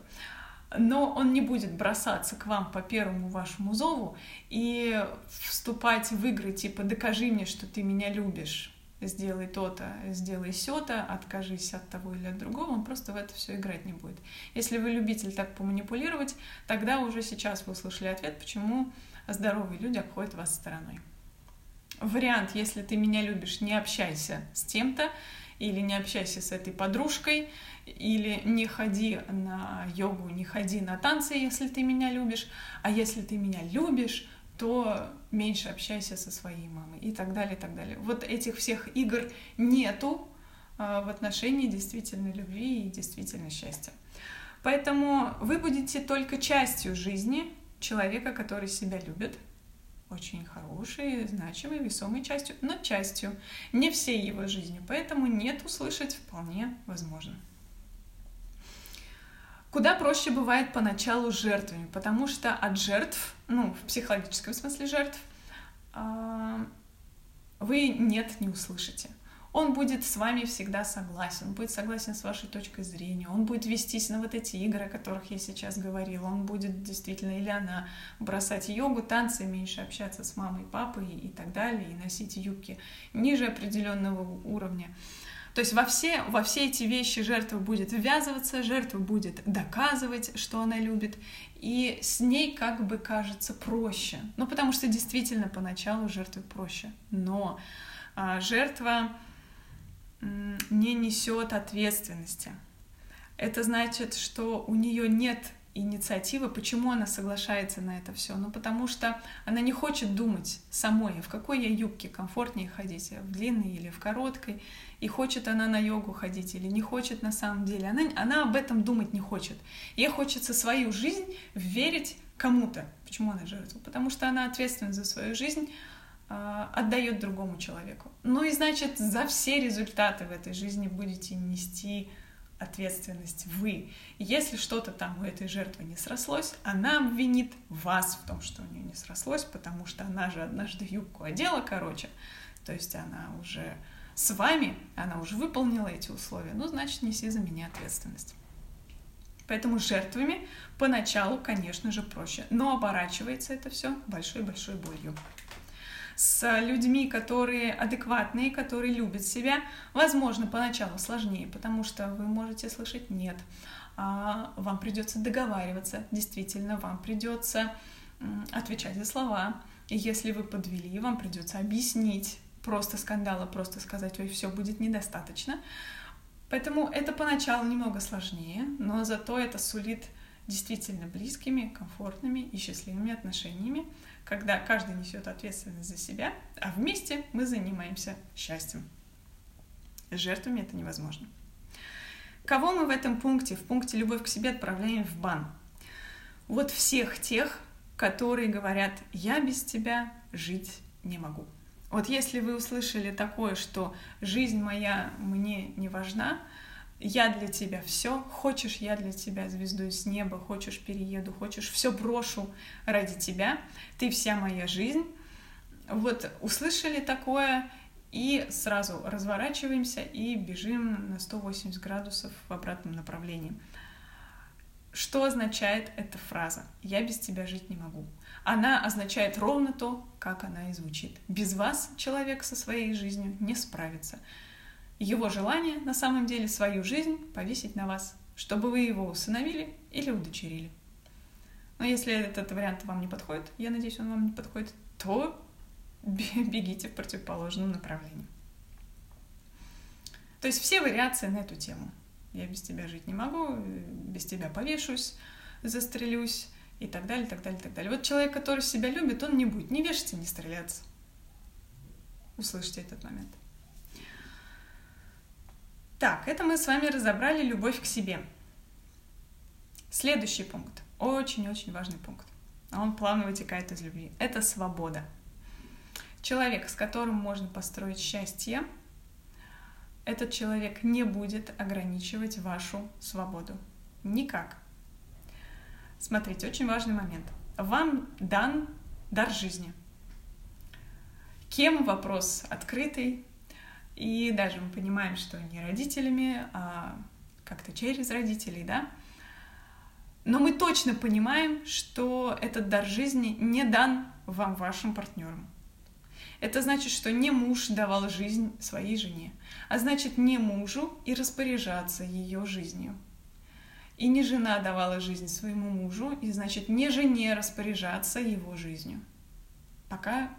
Но он не будет бросаться к вам по первому вашему зову и вступать в игры типа «докажи мне, что ты меня любишь», сделай то-то, сделай сё-то, откажись от того или от другого, он просто в это все играть не будет. Если вы любитель так поманипулировать, тогда уже сейчас вы услышали ответ, почему здоровые люди обходят вас стороной. Вариант, если ты меня любишь, не общайся с тем-то, или не общайся с этой подружкой, или не ходи на йогу, не ходи на танцы, если ты меня любишь, а если ты меня любишь, то меньше общайся со своей мамой и так далее, и так далее. Вот этих всех игр нету а, в отношении действительно любви и действительно счастья. Поэтому вы будете только частью жизни человека, который себя любит, очень хорошей, значимой, весомой частью, но частью, не всей его жизни, поэтому нет услышать вполне возможно. Куда проще бывает поначалу жертвами, потому что от жертв, ну, в психологическом смысле жертв, а, вы нет не услышите он будет с вами всегда согласен, он будет согласен с вашей точкой зрения, он будет вестись на вот эти игры, о которых я сейчас говорила, он будет действительно или она бросать йогу, танцы, меньше общаться с мамой, папой и так далее, и носить юбки ниже определенного уровня. То есть во все, во все эти вещи жертва будет ввязываться, жертва будет доказывать, что она любит, и с ней как бы кажется проще. Ну, потому что действительно поначалу жертве проще. Но а, жертва не несет ответственности. Это значит, что у нее нет инициативы, почему она соглашается на это все? Ну, потому что она не хочет думать самой, в какой ей юбке комфортнее ходить, в длинной или в короткой, и хочет она на йогу ходить или не хочет на самом деле. Она, она об этом думать не хочет. Ей хочется свою жизнь верить кому-то. Почему она жертва? Потому что она ответственна за свою жизнь, э, отдает другому человеку. Ну и значит, за все результаты в этой жизни будете нести ответственность вы. Если что-то там у этой жертвы не срослось, она обвинит вас в том, что у нее не срослось, потому что она же однажды юбку одела, короче. То есть она уже с вами, она уже выполнила эти условия, ну, значит, неси за меня ответственность. Поэтому жертвами поначалу, конечно же, проще, но оборачивается это все большой-большой болью с людьми, которые адекватные, которые любят себя, возможно, поначалу сложнее, потому что вы можете слышать «нет», а вам придется договариваться, действительно, вам придется отвечать за слова, и если вы подвели, вам придется объяснить. Просто скандала, просто сказать, ой, все будет недостаточно. Поэтому это поначалу немного сложнее, но зато это сулит действительно близкими, комфортными и счастливыми отношениями, когда каждый несет ответственность за себя, а вместе мы занимаемся счастьем. С жертвами это невозможно. Кого мы в этом пункте, в пункте «Любовь к себе» отправляем в бан? Вот всех тех, которые говорят «я без тебя жить не могу». Вот если вы услышали такое, что жизнь моя мне не важна, я для тебя все, хочешь, я для тебя звезду с неба, хочешь, перееду, хочешь, все брошу ради тебя, ты вся моя жизнь. Вот услышали такое, и сразу разворачиваемся и бежим на 180 градусов в обратном направлении. Что означает эта фраза? «Я без тебя жить не могу». Она означает ровно то, как она и звучит. Без вас человек со своей жизнью не справится его желание на самом деле свою жизнь повесить на вас, чтобы вы его усыновили или удочерили. Но если этот вариант вам не подходит, я надеюсь, он вам не подходит, то бегите в противоположном направлении. То есть все вариации на эту тему. Я без тебя жить не могу, без тебя повешусь, застрелюсь и так далее, так далее, так далее. Вот человек, который себя любит, он не будет ни вешаться, ни стреляться. Услышьте этот момент. Так, это мы с вами разобрали любовь к себе. Следующий пункт, очень-очень важный пункт, а он плавно вытекает из любви, это свобода. Человек, с которым можно построить счастье, этот человек не будет ограничивать вашу свободу. Никак. Смотрите, очень важный момент. Вам дан дар жизни. Кем вопрос открытый, и даже мы понимаем, что не родителями, а как-то через родителей, да. Но мы точно понимаем, что этот дар жизни не дан вам вашим партнерам. Это значит, что не муж давал жизнь своей жене, а значит не мужу и распоряжаться ее жизнью. И не жена давала жизнь своему мужу, и значит не жене распоряжаться его жизнью. Пока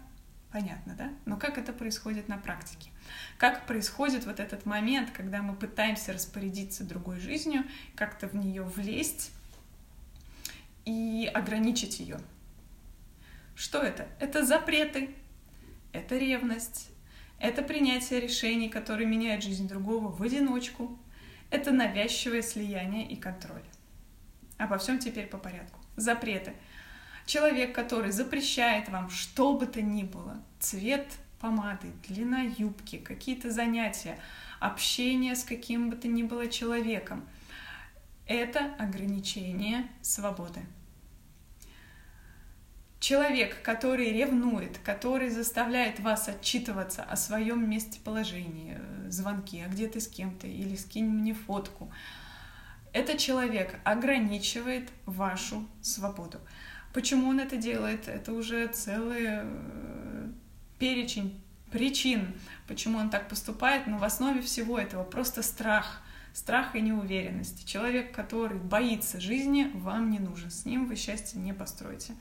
понятно, да? Но как это происходит на практике? Как происходит вот этот момент, когда мы пытаемся распорядиться другой жизнью, как-то в нее влезть и ограничить ее. Что это? Это запреты, это ревность, это принятие решений, которые меняют жизнь другого в одиночку, это навязчивое слияние и контроль. Обо всем теперь по порядку. Запреты. Человек, который запрещает вам что бы то ни было, цвет помады, длина юбки, какие-то занятия, общение с каким бы то ни было человеком. Это ограничение свободы. Человек, который ревнует, который заставляет вас отчитываться о своем местоположении, звонки, а где ты с кем-то, или скинь мне фотку, этот человек ограничивает вашу свободу. Почему он это делает? Это уже целый э, перечень причин, почему он так поступает, но в основе всего этого просто страх, страх и неуверенность. Человек, который боится жизни, вам не нужен, с ним вы счастье не построите.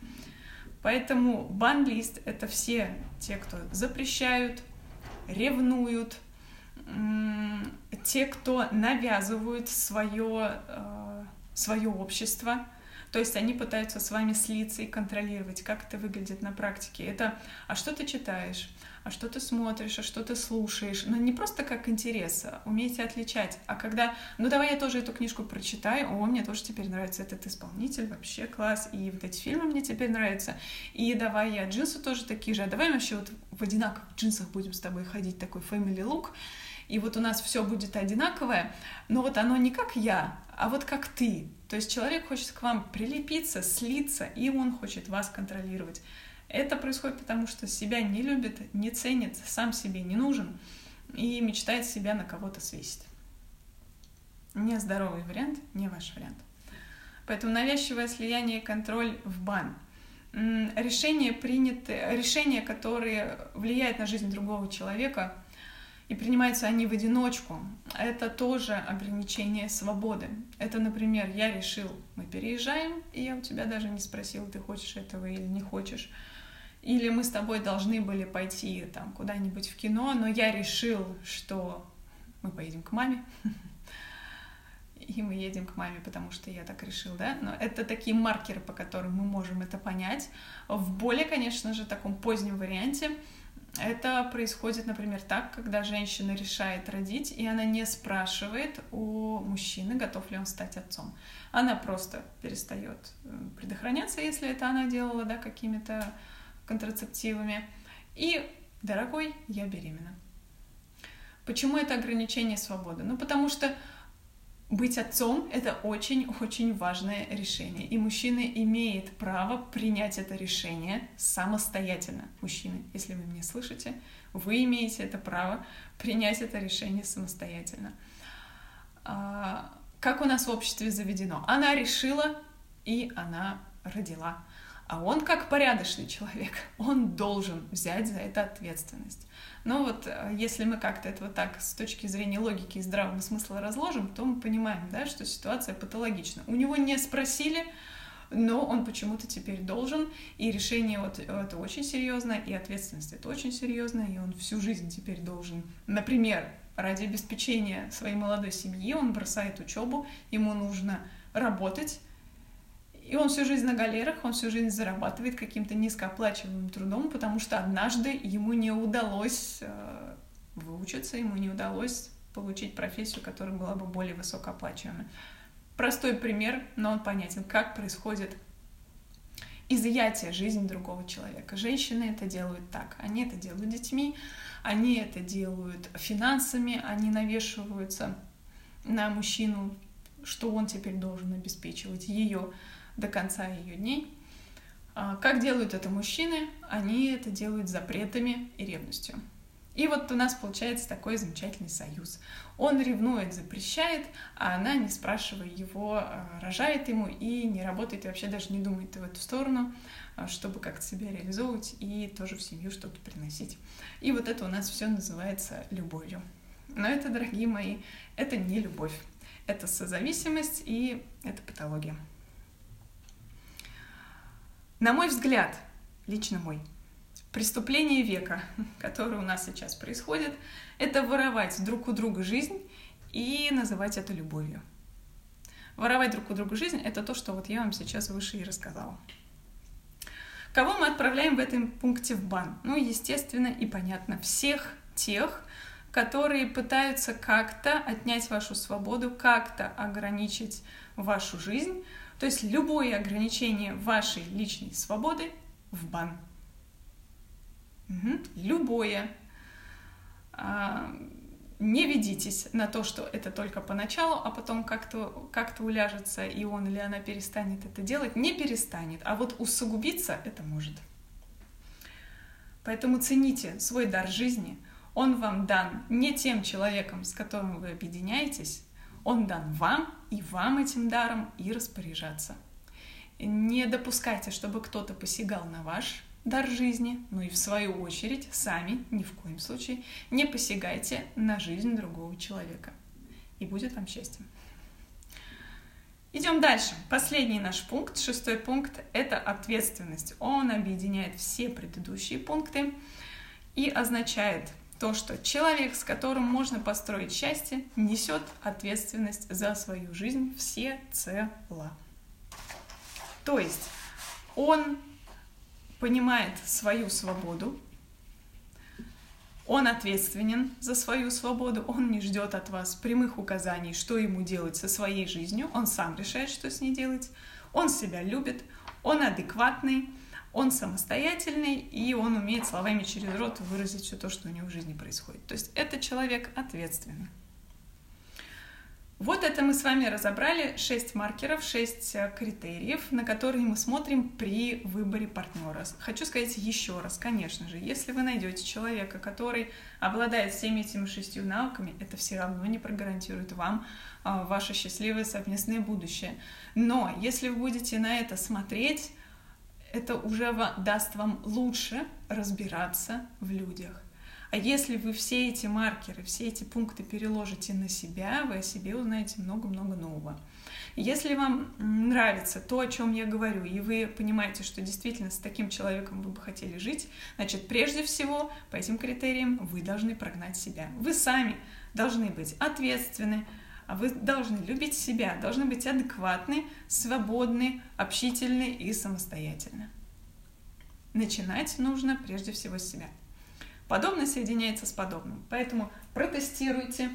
Поэтому бан-лист — это все те, кто запрещают, ревнуют, те, кто навязывают свое, э, свое общество, то есть они пытаются с вами слиться и контролировать, как это выглядит на практике. Это «а что ты читаешь?», «а что ты смотришь?», «а что ты слушаешь?». Но не просто как интерес, а умейте отличать. А когда «ну давай я тоже эту книжку прочитаю», «о, мне тоже теперь нравится этот исполнитель, вообще класс», и вот эти фильмы мне теперь нравятся, и давай я джинсы тоже такие же, а давай вообще вот в одинаковых джинсах будем с тобой ходить, такой family look, и вот у нас все будет одинаковое, но вот оно не как я, а вот как ты. То есть человек хочет к вам прилепиться, слиться, и он хочет вас контролировать. Это происходит потому, что себя не любит, не ценит, сам себе не нужен и мечтает себя на кого-то свесить. Нездоровый вариант, не ваш вариант. Поэтому навязчивое слияние и контроль в бан. Решения приняты, решения, которые влияют на жизнь другого человека – и принимаются они в одиночку. Это тоже ограничение свободы. Это, например, я решил, мы переезжаем, и я у тебя даже не спросил, ты хочешь этого или не хочешь. Или мы с тобой должны были пойти там куда-нибудь в кино, но я решил, что мы поедем к маме. И мы едем к маме, потому что я так решил, да? Но это такие маркеры, по которым мы можем это понять. В более, конечно же, таком позднем варианте это происходит, например, так, когда женщина решает родить, и она не спрашивает у мужчины, готов ли он стать отцом. Она просто перестает э, предохраняться, если это она делала, да, какими-то контрацептивами. И, дорогой, я беременна. Почему это ограничение свободы? Ну, потому что быть отцом — это очень-очень важное решение. И мужчина имеет право принять это решение самостоятельно. Мужчины, если вы меня слышите, вы имеете это право принять это решение самостоятельно. А, как у нас в обществе заведено? Она решила, и она родила. А он, как порядочный человек, он должен взять за это ответственность. Но вот э, если мы как-то это вот так с точки зрения логики и здравого смысла разложим, то мы понимаем, да, что ситуация патологична. У него не спросили, но он почему-то теперь должен, и решение вот это очень серьезное, и ответственность это очень серьезная, и он всю жизнь теперь должен, например, ради обеспечения своей молодой семьи, он бросает учебу, ему нужно работать, и он всю жизнь на галерах, он всю жизнь зарабатывает каким-то низкооплачиваемым трудом, потому что однажды ему не удалось э, выучиться, ему не удалось получить профессию, которая была бы более высокооплачиваемой. Простой пример, но он понятен, как происходит изъятие жизни другого человека. Женщины это делают так. Они это делают детьми, они это делают финансами, они навешиваются на мужчину, что он теперь должен обеспечивать ее до конца ее дней. А, как делают это мужчины? Они это делают запретами и ревностью. И вот у нас получается такой замечательный союз. Он ревнует, запрещает, а она, не спрашивая его, а, рожает ему и не работает, и вообще даже не думает в эту сторону, а, чтобы как-то себя реализовывать и тоже в семью что-то приносить. И вот это у нас все называется любовью. Но это, дорогие мои, это не любовь. Это созависимость и это патология. На мой взгляд, лично мой, преступление века, которое у нас сейчас происходит, это воровать друг у друга жизнь и называть это любовью. Воровать друг у друга жизнь — это то, что вот я вам сейчас выше и рассказала. Кого мы отправляем в этом пункте в бан? Ну, естественно и понятно, всех тех, которые пытаются как-то отнять вашу свободу, как-то ограничить вашу жизнь, то есть любое ограничение вашей личной свободы в бан. Угу. Любое. А, не ведитесь на то, что это только поначалу, а потом как-то как уляжется, и он или она перестанет это делать. Не перестанет, а вот усугубиться это может. Поэтому цените свой дар жизни. Он вам дан не тем человеком, с которым вы объединяетесь, он дан вам, и вам этим даром и распоряжаться. Не допускайте, чтобы кто-то посягал на ваш дар жизни, но и в свою очередь сами ни в коем случае не посягайте на жизнь другого человека. И будет вам счастье. Идем дальше. Последний наш пункт, шестой пункт, это ответственность. Он объединяет все предыдущие пункты и означает то, что человек, с которым можно построить счастье, несет ответственность за свою жизнь всецело. То есть он понимает свою свободу, он ответственен за свою свободу, он не ждет от вас прямых указаний, что ему делать со своей жизнью, он сам решает, что с ней делать, он себя любит, он адекватный, он самостоятельный, и он умеет словами через рот выразить все то, что у него в жизни происходит. То есть это человек ответственный. Вот это мы с вами разобрали 6 маркеров, 6 э, критериев, на которые мы смотрим при выборе партнера. Хочу сказать еще раз, конечно же, если вы найдете человека, который обладает всеми этими шестью навыками, это все равно не прогарантирует вам а, ваше счастливое совместное будущее. Но если вы будете на это смотреть, это уже даст вам лучше разбираться в людях. А если вы все эти маркеры, все эти пункты переложите на себя, вы о себе узнаете много-много нового. Если вам нравится то, о чем я говорю, и вы понимаете, что действительно с таким человеком вы бы хотели жить, значит, прежде всего, по этим критериям вы должны прогнать себя. Вы сами должны быть ответственны, а вы должны любить себя, должны быть адекватны, свободны, общительны и самостоятельны. Начинать нужно прежде всего с себя. Подобное соединяется с подобным. Поэтому протестируйте,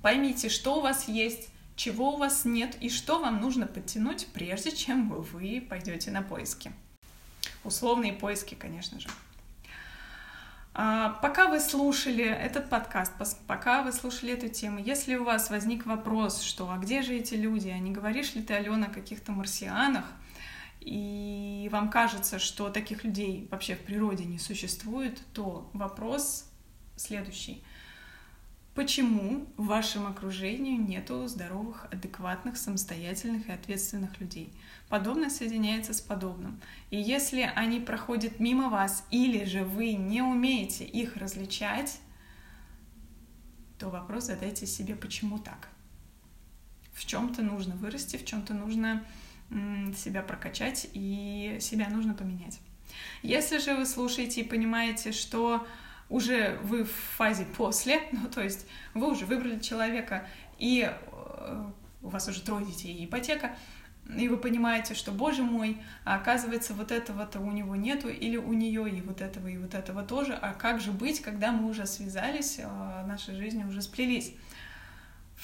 поймите, что у вас есть, чего у вас нет и что вам нужно подтянуть, прежде чем вы пойдете на поиски. Условные поиски, конечно же. А, пока вы слушали этот подкаст, пока вы слушали эту тему, если у вас возник вопрос, что а где же эти люди, а не говоришь ли ты, Алена, о каких-то марсианах, и вам кажется, что таких людей вообще в природе не существует, то вопрос следующий. Почему в вашем окружении нету здоровых, адекватных, самостоятельных и ответственных людей? Подобное соединяется с подобным. И если они проходят мимо вас, или же вы не умеете их различать, то вопрос задайте себе, почему так? В чем-то нужно вырасти, в чем-то нужно себя прокачать и себя нужно поменять. Если же вы слушаете и понимаете, что уже вы в фазе после, ну то есть вы уже выбрали человека, и э, у вас уже трое детей и ипотека, и вы понимаете, что, боже мой, а оказывается, вот этого-то у него нету, или у нее и вот этого, и вот этого тоже, а как же быть, когда мы уже связались, а наши жизни уже сплелись?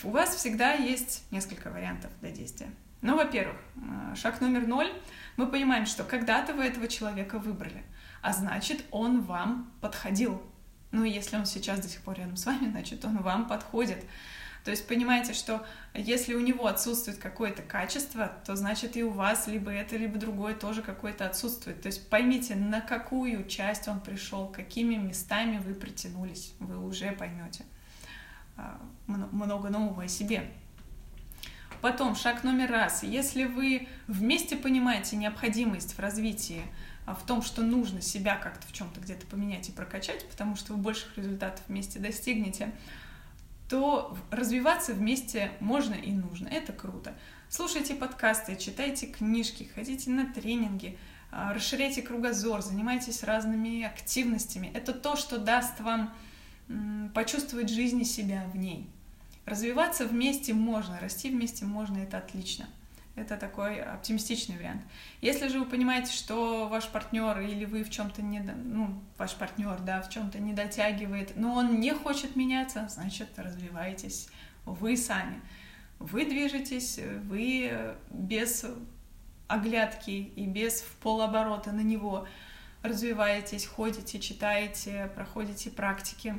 У вас всегда есть несколько вариантов для действия. Ну, во-первых, э, шаг номер ноль. Мы понимаем, что когда-то вы этого человека выбрали, а значит, он вам подходил. Ну, если он сейчас до сих пор рядом с вами, значит, он вам подходит. То есть понимаете, что если у него отсутствует какое-то качество, то значит и у вас либо это, либо другое тоже какое-то отсутствует. То есть поймите, на какую часть он пришел, какими местами вы притянулись, вы уже поймете а, много нового о себе. Потом, шаг номер раз. Если вы вместе понимаете необходимость в развитии, а, в том, что нужно себя как-то в чем-то где-то поменять и прокачать, потому что вы больших результатов вместе достигнете, то развиваться вместе можно и нужно. Это круто. Слушайте подкасты, читайте книжки, ходите на тренинги, а, расширяйте кругозор, занимайтесь разными активностями. Это то, что даст вам почувствовать жизнь и себя в ней. Развиваться вместе можно, расти вместе можно, это отлично. Это такой оптимистичный вариант. Если же вы понимаете, что ваш партнер или вы в чем-то не, ну, ваш партнер, да, в чем-то не дотягивает, но он не хочет меняться, значит, развивайтесь вы сами. Вы движетесь, вы без оглядки и без в полоборота на него развиваетесь, ходите, читаете, проходите практики,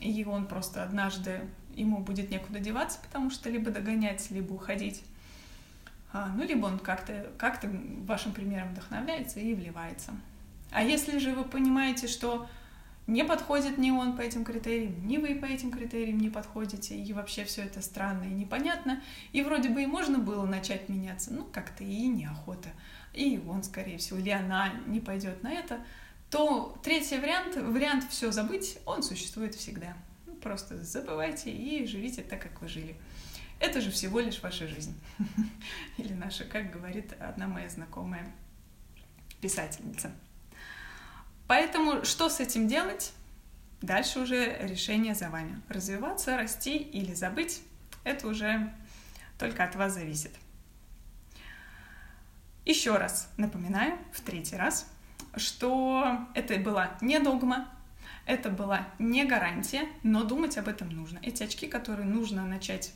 и он просто однажды ему будет некуда деваться, потому что либо догонять, либо уходить. А, ну, либо он как-то как вашим примером вдохновляется и вливается. А если же вы понимаете, что не подходит ни он по этим критериям, ни вы по этим критериям не подходите, и вообще все это странно и непонятно, и вроде бы и можно было начать меняться, ну как-то и неохота, и он, скорее всего, или она не пойдет на это, то третий вариант, вариант все забыть, он существует всегда. Ну, просто забывайте и живите так, как вы жили. Это же всего лишь ваша жизнь. Или наша, как говорит одна моя знакомая писательница. Поэтому что с этим делать? Дальше уже решение за вами. Развиваться, расти или забыть – это уже только от вас зависит. Еще раз напоминаю, в третий раз, что это была не догма, это была не гарантия, но думать об этом нужно. Эти очки, которые нужно начать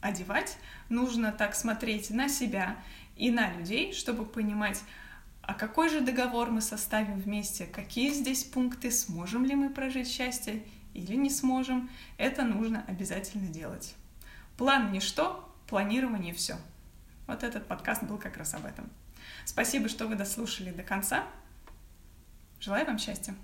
одевать, нужно так смотреть на себя и на людей, чтобы понимать, а какой же договор мы составим вместе, какие здесь пункты, сможем ли мы прожить счастье или не сможем, это нужно обязательно делать. План ничто, планирование все. Вот этот подкаст был как раз об этом. Спасибо, что вы дослушали до конца. Желаю вам счастья.